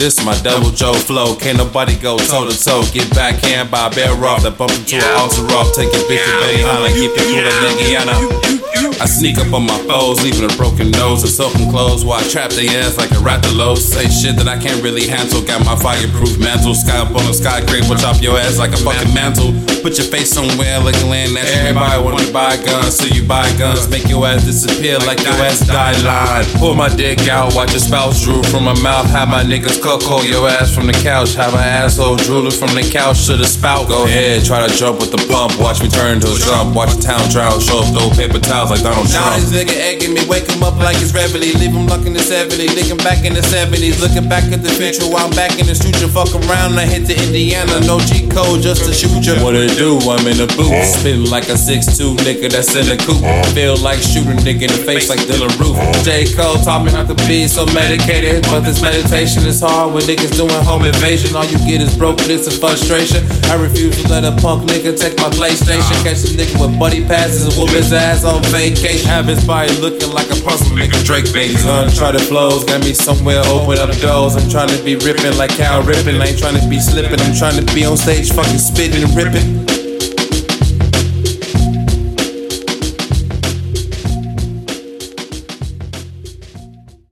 This my Deviljoe flow. Can't nobody go toe to toe. Get backhand by a bear rock. That bump into an altar rock. Take your bitch to Bay Island. Keep it cool and Indiana. I sneak up on my foes, leaving a broken nose and soaking clothes while I trap their ass like a rathalos. Say shit that I can't really handle. Got my fireproof mantle. Sky up on a skyscraper. Chop your ass like a fucking mantle. Put your face somewhere like a land that everybody wanna buy guns. So you buy guns. Make your ass disappear like your ass die line. Pull my dick out, watch your spouse drool from my mouth. Have my niggas cuckold your ass from the couch. Have my asshole drooling from the couch to the spout. Go ahead, try to jump with the pump. Watch me turn to a jump. Watch the town drought. Show up, throw paper towels like Donald Trump. Now this nigga egging me, wake him up like it's Reveille. Leave him luck in the 70s, licking back in the 70s. Looking back at the future while I'm back in the future. Fuck around, I hit the Indiana. No G code just to shoot ya. What it do? I'm in the booth. Spitting like a 6'2 nigga that's in the coop. Feel like shooting nigga in the face like Dylann Roof. J. Cole taught me not to be so medicated. But this meditation is hard when niggas doing home invasion. All you get is brokenness and frustration. I refuse to let a punk nigga take my PlayStation. Catch a nigga with buddy passes and whoop his ass on vacation. Have his body looking like a puzzle nigga. Drake babies. Uncharted flows. Got me somewhere open up doors. I'm trying to be ripping like Cal Rippin'. I ain't trying to be slipping. I'm trying to be on stage fucking spitting and ripping.